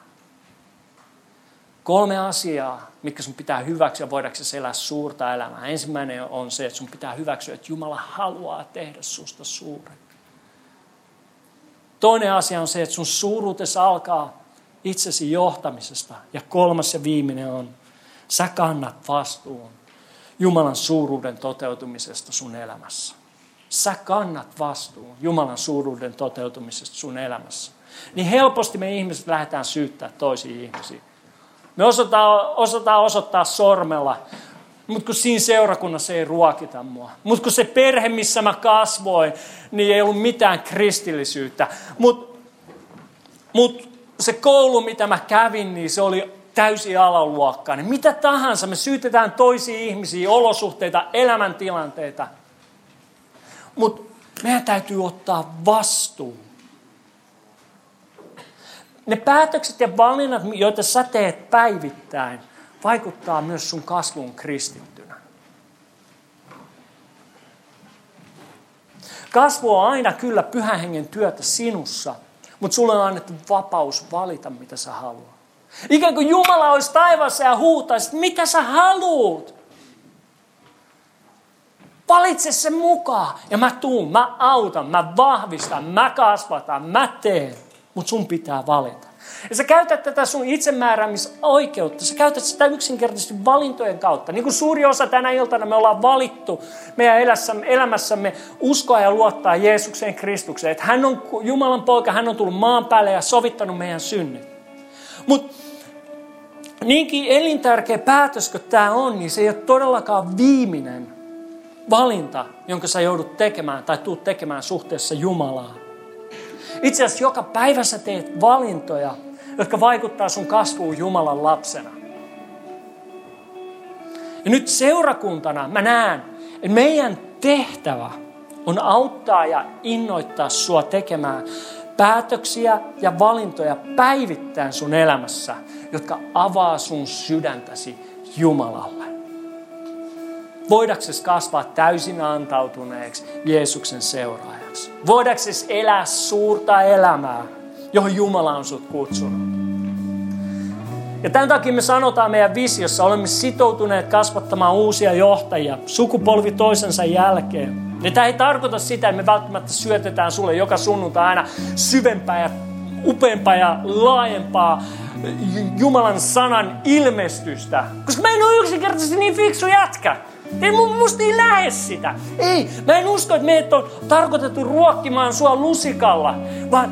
Kolme asiaa, mitkä sun pitää hyväksyä, voidaanko elää suurta elämää. Ensimmäinen on se, että sun pitää hyväksyä, että Jumala haluaa tehdä susta suuren. Toinen asia on se, että sun suuruutesi alkaa itsesi johtamisesta. Ja kolmas ja viimeinen on, sä kannat vastuun Jumalan suuruuden toteutumisesta sun elämässä. Sä kannat vastuun Jumalan suuruuden toteutumisesta sun elämässä. Niin helposti me ihmiset lähdetään syyttää toisiin ihmisiin. Me osataan, osataan osoittaa sormella, mutta kun siinä seurakunnassa ei ruokita mua. Mutta kun se perhe, missä mä kasvoin, niin ei ollut mitään kristillisyyttä. Mutta mut se koulu, mitä mä kävin, niin se oli täysin alaluokkainen. Mitä tahansa, me syytetään toisia ihmisiä, olosuhteita, elämäntilanteita. Mutta meidän täytyy ottaa vastuu. Ne päätökset ja valinnat, joita sä teet päivittäin, vaikuttaa myös sun kasvuun kristittynä. Kasvu on aina kyllä pyhän hengen työtä sinussa, mutta sulle on annettu vapaus valita, mitä sä haluat. Ikään kuin Jumala olisi taivaassa ja huutaisi, mitä sä haluut. Valitse sen mukaan. Ja mä tuun, mä autan, mä vahvistan, mä kasvatan, mä teen. Mutta sun pitää valita. Ja sä käytät tätä sun itsemääräämisoikeutta, sä käytät sitä yksinkertaisesti valintojen kautta. Niin kuin suuri osa tänä iltana me ollaan valittu meidän elämässämme uskoa ja luottaa Jeesukseen Kristukseen. Että hän on Jumalan poika, hän on tullut maan päälle ja sovittanut meidän synnit. Mutta niinkin elintärkeä päätös kuin tämä on, niin se ei ole todellakaan viimeinen valinta, jonka sä joudut tekemään tai tuut tekemään suhteessa Jumalaan. Itse asiassa joka päivä sä teet valintoja, jotka vaikuttaa sun kasvuun Jumalan lapsena. Ja nyt seurakuntana mä näen, että meidän tehtävä on auttaa ja innoittaa sua tekemään päätöksiä ja valintoja päivittäin sun elämässä, jotka avaa sun sydäntäsi Jumalalle. Voidaksesi kasvaa täysin antautuneeksi Jeesuksen seuraajaksi? Voidaksesi elää suurta elämää, johon Jumala on sut kutsunut? Ja tämän takia me sanotaan meidän visiossa, olemme sitoutuneet kasvattamaan uusia johtajia sukupolvi toisensa jälkeen. Ja tämä ei tarkoita sitä, että me välttämättä syötetään sulle joka sunnuntai aina syvempää ja upeampaa ja laajempaa Jumalan sanan ilmestystä. Koska mä en ole yksinkertaisesti niin fiksu jätkä. Ei musta ei lähe sitä. Ei, mä en usko, että meidät on tarkoitettu ruokkimaan sua lusikalla, vaan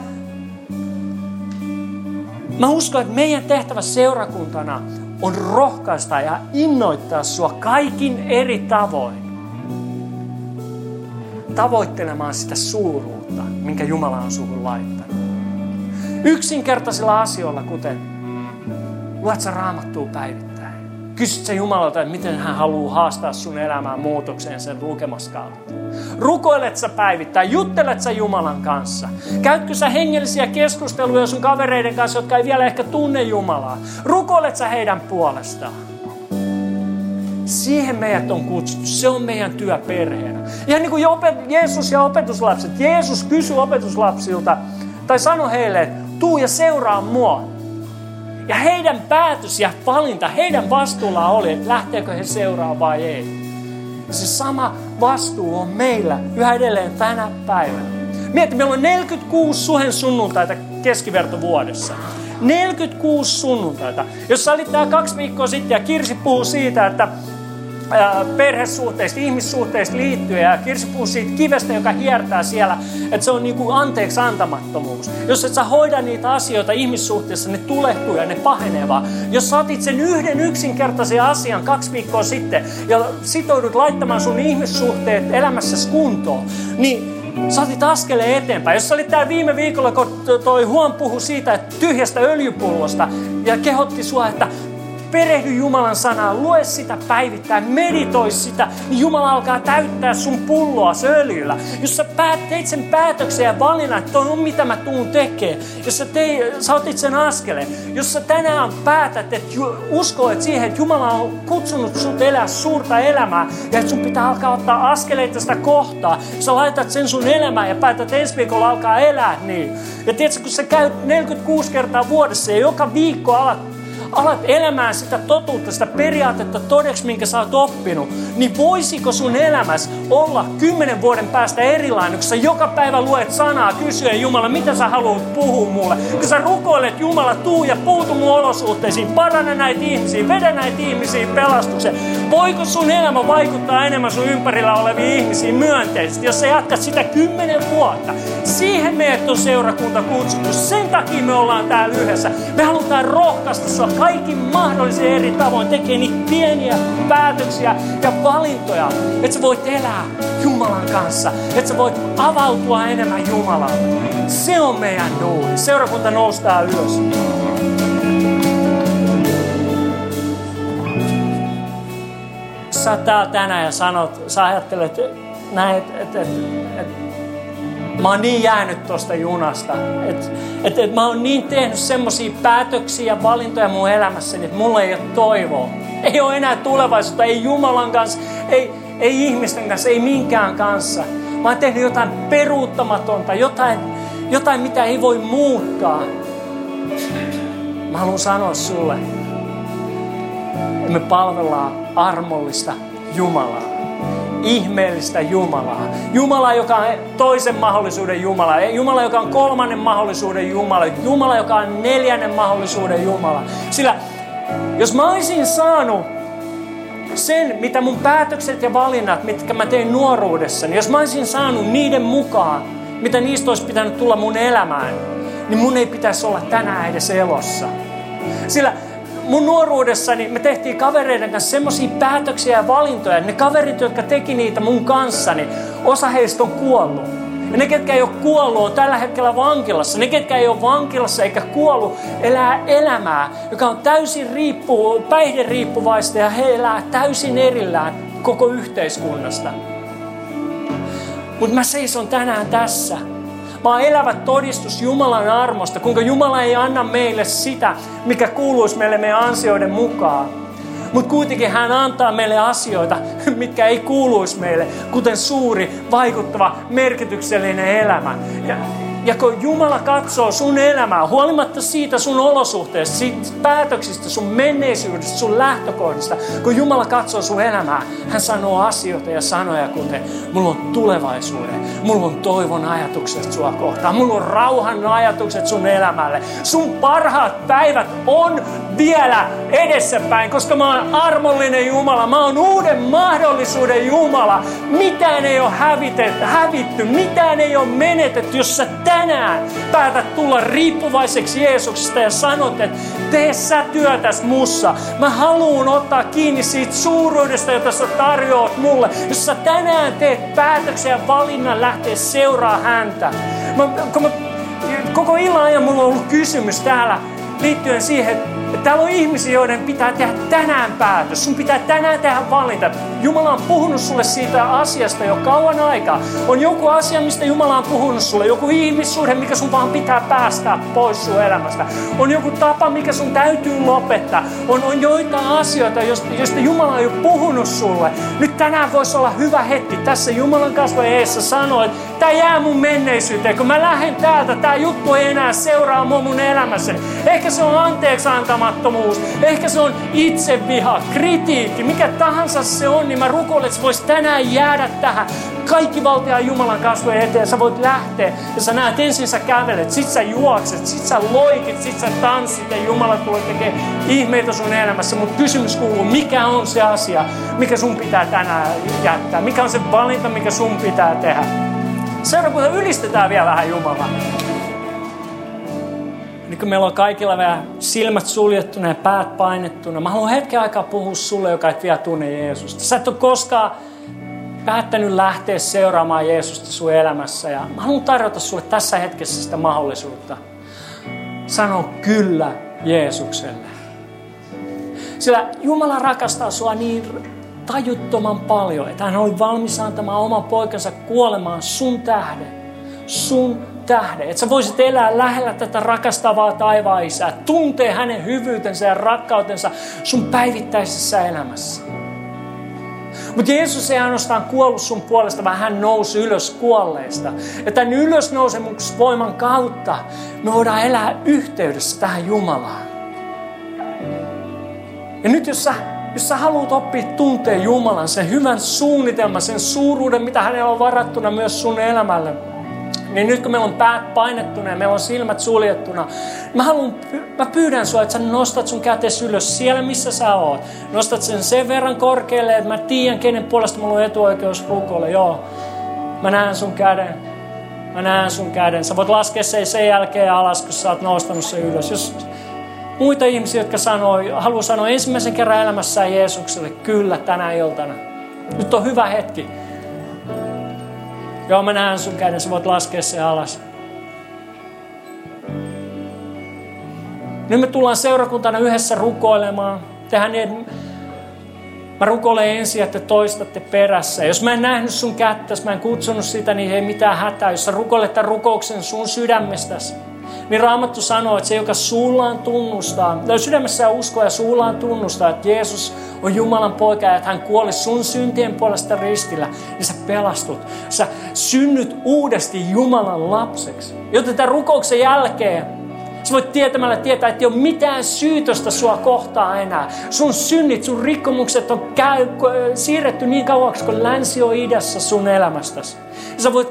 mä uskon, että meidän tehtävä seurakuntana on rohkaista ja innoittaa sua kaikin eri tavoin tavoittelemaan sitä suuruutta, minkä Jumala on suhun laittanut. Yksinkertaisilla asioilla, kuten luet sä raamattua päivittäin. Kysyt sä Jumalalta, että miten hän haluaa haastaa sun elämään muutokseen sen lukemassa kautta. Rukoilet sä päivittäin, juttelet sä Jumalan kanssa. Käytkö sä hengellisiä keskusteluja sun kavereiden kanssa, jotka ei vielä ehkä tunne Jumalaa. Rukoilet sä heidän puolestaan. Siihen meidät on kutsuttu. Se on meidän työ perheenä. Ihan niin kuin Jeesus ja opetuslapset. Jeesus kysyi opetuslapsilta, tai sanoi heille, että tuu ja seuraa mua. Ja heidän päätös ja valinta, heidän vastuulla oli, että lähteekö he seuraamaan vai ei. Se sama vastuu on meillä yhä edelleen tänä päivänä. Mieti, meillä on 46 suhen sunnuntaita keskivertovuodessa. 46 sunnuntaita. Jos sä olit täällä kaksi viikkoa sitten ja Kirsi puhuu siitä, että perhesuhteista, ihmissuhteista liittyen. Ja Kirsi puhuu siitä kivestä, joka hiertää siellä, että se on niin kuin anteeksi antamattomuus. Jos et sä hoida niitä asioita ihmissuhteessa, ne tulehtuu ja ne pahenee vaan. Jos sä otit sen yhden yksinkertaisen asian kaksi viikkoa sitten ja sitoudut laittamaan sun ihmissuhteet elämässäsi kuntoon, niin Sä otit askeleen eteenpäin. Jos sä olit viime viikolla, kun toi Huon puhui siitä, että tyhjästä öljypullosta ja kehotti sua, että perehdy Jumalan sanaan, lue sitä päivittäin, meditoi sitä, niin Jumala alkaa täyttää sun pulloa öljyllä. Jos sä päät, teit sen päätöksen ja valinnan, että on mitä mä tuun tekee, jos sä, tei, sä otit sen askeleen, jos sä tänään päätät, että uskoit siihen, että Jumala on kutsunut sut elää suurta elämää ja että sun pitää alkaa ottaa askeleita sitä kohtaa, sä laitat sen sun elämään ja päätät ensi viikolla alkaa elää niin. Ja tiedätkö, kun sä käyt 46 kertaa vuodessa ja joka viikko alat alat elämään sitä totuutta, sitä periaatetta todeksi, minkä sä oot oppinut, niin voisiko sun elämässä olla kymmenen vuoden päästä erilainen, kun sä joka päivä luet sanaa, kysyä Jumala, mitä sä haluat puhua mulle. Kun sä rukoilet Jumala, tuu ja puutu mun olosuhteisiin, paranna näitä ihmisiä, vedä näitä ihmisiä pelastukseen. Voiko sun elämä vaikuttaa enemmän sun ympärillä oleviin ihmisiin myönteisesti, jos sä jatkat sitä kymmenen vuotta? Siihen meidät on seurakunta kutsuttu. Sen takia me ollaan täällä yhdessä. Me halutaan rohkaista sua kaikki mahdollisia eri tavoin tekee niitä pieniä päätöksiä ja valintoja, että sä voit elää Jumalan kanssa, että sä voit avautua enemmän Jumalalle. Se on meidän duuni. Seurakunta noustaa ylös. Sä oot täällä tänään ja sanot, sä ajattelet näin, että et, et, et, Mä oon niin jäänyt tuosta junasta. Että et, et mä oon niin tehnyt semmoisia päätöksiä ja valintoja mun elämässäni, että mulla ei ole toivoa. Ei ole enää tulevaisuutta, ei Jumalan kanssa, ei, ei ihmisten kanssa, ei minkään kanssa. Mä oon tehnyt jotain peruuttamatonta, jotain, jotain mitä ei voi muuttaa. Mä haluan sanoa sulle, että me palvellaan armollista Jumalaa ihmeellistä Jumalaa. Jumala, joka on toisen mahdollisuuden Jumala. Jumala, joka on kolmannen mahdollisuuden Jumala. Jumala, joka on neljännen mahdollisuuden Jumala. Sillä jos mä olisin saanut sen, mitä mun päätökset ja valinnat, mitkä mä tein nuoruudessa, niin jos mä olisin saanut niiden mukaan, mitä niistä olisi pitänyt tulla mun elämään, niin mun ei pitäisi olla tänään edes elossa. Sillä mun nuoruudessani me tehtiin kavereiden kanssa semmoisia päätöksiä ja valintoja, ne kaverit, jotka teki niitä mun kanssani, osa heistä on kuollut. Ja ne, ketkä ei ole kuollut, on tällä hetkellä vankilassa. Ne, ketkä ei ole vankilassa eikä kuollut, elää elämää, joka on täysin riippu, päihderiippuvaista ja he elää täysin erillään koko yhteiskunnasta. Mutta mä seison tänään tässä Oon elävä todistus Jumalan armosta, kuinka Jumala ei anna meille sitä, mikä kuuluisi meille meidän ansioiden mukaan. Mutta kuitenkin hän antaa meille asioita, mitkä ei kuuluisi meille, kuten suuri, vaikuttava, merkityksellinen elämä. Ja ja kun Jumala katsoo sun elämää, huolimatta siitä sun olosuhteesta, siitä päätöksistä, sun menneisyydestä, sun lähtökohdista, kun Jumala katsoo sun elämää, hän sanoo asioita ja sanoja, kuten mulla on tulevaisuuden, mulla on toivon ajatukset sua kohtaan, mulla on rauhan ajatukset sun elämälle. Sun parhaat päivät on vielä edessäpäin, koska mä oon armollinen Jumala, mä oon uuden mahdollisuuden Jumala. Mitään ei ole hävitetty, hävitty, mitään ei ole menetetty, jos sä tänään päätät tulla riippuvaiseksi Jeesuksesta ja sanot, että tee sä työtäs mussa. Mä haluan ottaa kiinni siitä suuruudesta, jota sä tarjoat mulle. Jos sä tänään teet päätöksen ja valinnan lähteä seuraa häntä. Mä, kun mä, koko illan ajan mulla on ollut kysymys täällä liittyen siihen, että Täällä on ihmisiä, joiden pitää tehdä tänään päätös. Sun pitää tänään tehdä valinta. Jumala on puhunut sulle siitä asiasta jo kauan aikaa. On joku asia, mistä Jumala on puhunut sulle. Joku ihmissuhde, mikä sun vaan pitää päästää pois sun elämästä. On joku tapa, mikä sun täytyy lopettaa. On, on joitain asioita, joista Jumala on jo puhunut sulle. Nyt tänään voisi olla hyvä hetki tässä Jumalan kasvojen eessä sanoa, että tämä jää mun menneisyyteen. Kun mä lähden täältä, tämä juttu ei enää seuraa mua mun elämässäni. Ehkä se on anteeksi antamaattomuus. Ehkä se on itseviha, kritiikki, mikä tahansa se on, niin mä rukoilen, että voisi tänään jäädä tähän kaikki valtia Jumalan kasvojen eteen. Sä voit lähteä ja sä näet ensin sä kävelet, sit sä juokset, sit sä loikit, sit sä tanssit ja Jumala tulee tekemään ihmeitä sun elämässä. Mutta kysymys kuuluu, mikä on se asia, mikä sun pitää tänään jättää? Mikä on se valinta, mikä sun pitää tehdä? Seurakunta ylistetään vielä vähän Jumalaa. Kun meillä on kaikilla vähän silmät suljettuna ja päät painettuna, mä haluan hetken aikaa puhua sulle, joka et vielä tunne Jeesusta. Sä et ole koskaan päättänyt lähteä seuraamaan Jeesusta sun elämässä ja mä haluan tarjota sulle tässä hetkessä sitä mahdollisuutta. Sano kyllä Jeesukselle. Sillä Jumala rakastaa sua niin tajuttoman paljon, että hän oli valmis antamaan oman poikansa kuolemaan sun tähden. Sun tähden. Että sä voisit elää lähellä tätä rakastavaa taivaan isää. Tuntee hänen hyvyytensä ja rakkautensa sun päivittäisessä elämässä. Mutta Jeesus ei ainoastaan kuollut sun puolesta, vaan hän nousi ylös kuolleista. Ja tämän ylösnousemusvoiman kautta me voidaan elää yhteydessä tähän Jumalaan. Ja nyt jos sä, jos sä haluat oppia tuntea Jumalan, sen hyvän suunnitelman, sen suuruuden, mitä hänellä on varattuna myös sun elämälle, niin nyt kun meillä on päät painettuna ja meillä on silmät suljettuna, mä, haluan, mä pyydän sua, että sä nostat sun kätes ylös siellä, missä sä oot. Nostat sen sen verran korkealle, että mä tiedän, kenen puolesta mulla on etuoikeus rukoilla. Joo, mä näen sun käden. Mä näen sun käden. Sä voit laskea sen sen jälkeen alas, kun sä oot nostanut sen ylös. Jos muita ihmisiä, jotka sanoo, haluaa sanoa ensimmäisen kerran elämässään Jeesukselle, kyllä tänä iltana. Nyt on hyvä hetki. Joo, mä näen sun käden, sä voit laskea se alas. Nyt me tullaan seurakuntana yhdessä rukoilemaan. Tehän niin, mä rukoilen ensin, että toistatte perässä. Jos mä en nähnyt sun kättä, mä en kutsunut sitä, niin ei mitään hätää. Jos sä rukoilet tämän rukouksen sun sydämestäsi, niin Raamattu sanoo, että se, joka suullaan tunnustaa, tai sydämessään uskoa ja suullaan tunnustaa, että Jeesus on Jumalan poika ja että hän kuoli sun syntien puolesta ristillä, niin sä pelastut. Sä synnyt uudesti Jumalan lapseksi. Joten tämän rukouksen jälkeen Sä voit tietämällä tietää, että ei ole mitään syytöstä sua kohtaa enää. Sun synnit, sun rikkomukset on käy, siirretty niin kauaksi, kun länsi on idässä sun elämästäsi. Ja sä voit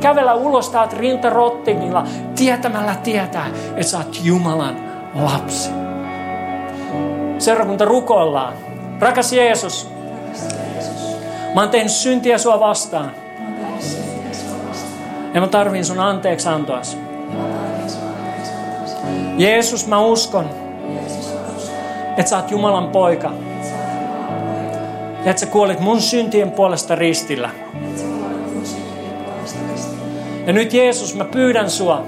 kävellä ulos täältä rintarottingilla tietämällä tietää, että sä oot Jumalan lapsi. Seurakunta rukoillaan. Rakas Jeesus, mä oon tehnyt syntiä sua vastaan. Ja mä tarvin sun anteeksi. Jeesus, mä uskon, että sä oot Jumalan poika. Ja että sä kuolit mun syntien puolesta ristillä. Ja nyt Jeesus, mä pyydän sua,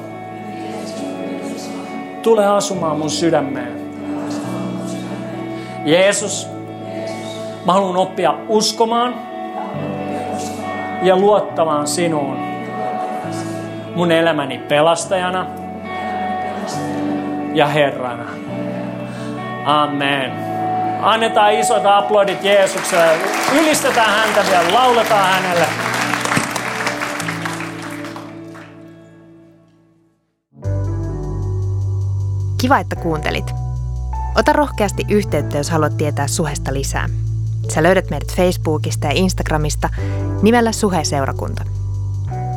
tule asumaan mun sydämeen. Jeesus, mä haluan oppia uskomaan ja luottamaan sinuun. Mun elämäni pelastajana ja Herrana. Amen. Annetaan isot aplodit Jeesukselle. Ylistetään häntä vielä, lauletaan hänelle. Kiva, että kuuntelit. Ota rohkeasti yhteyttä, jos haluat tietää Suhesta lisää. Sä löydät meidät Facebookista ja Instagramista nimellä Suhe-seurakunta.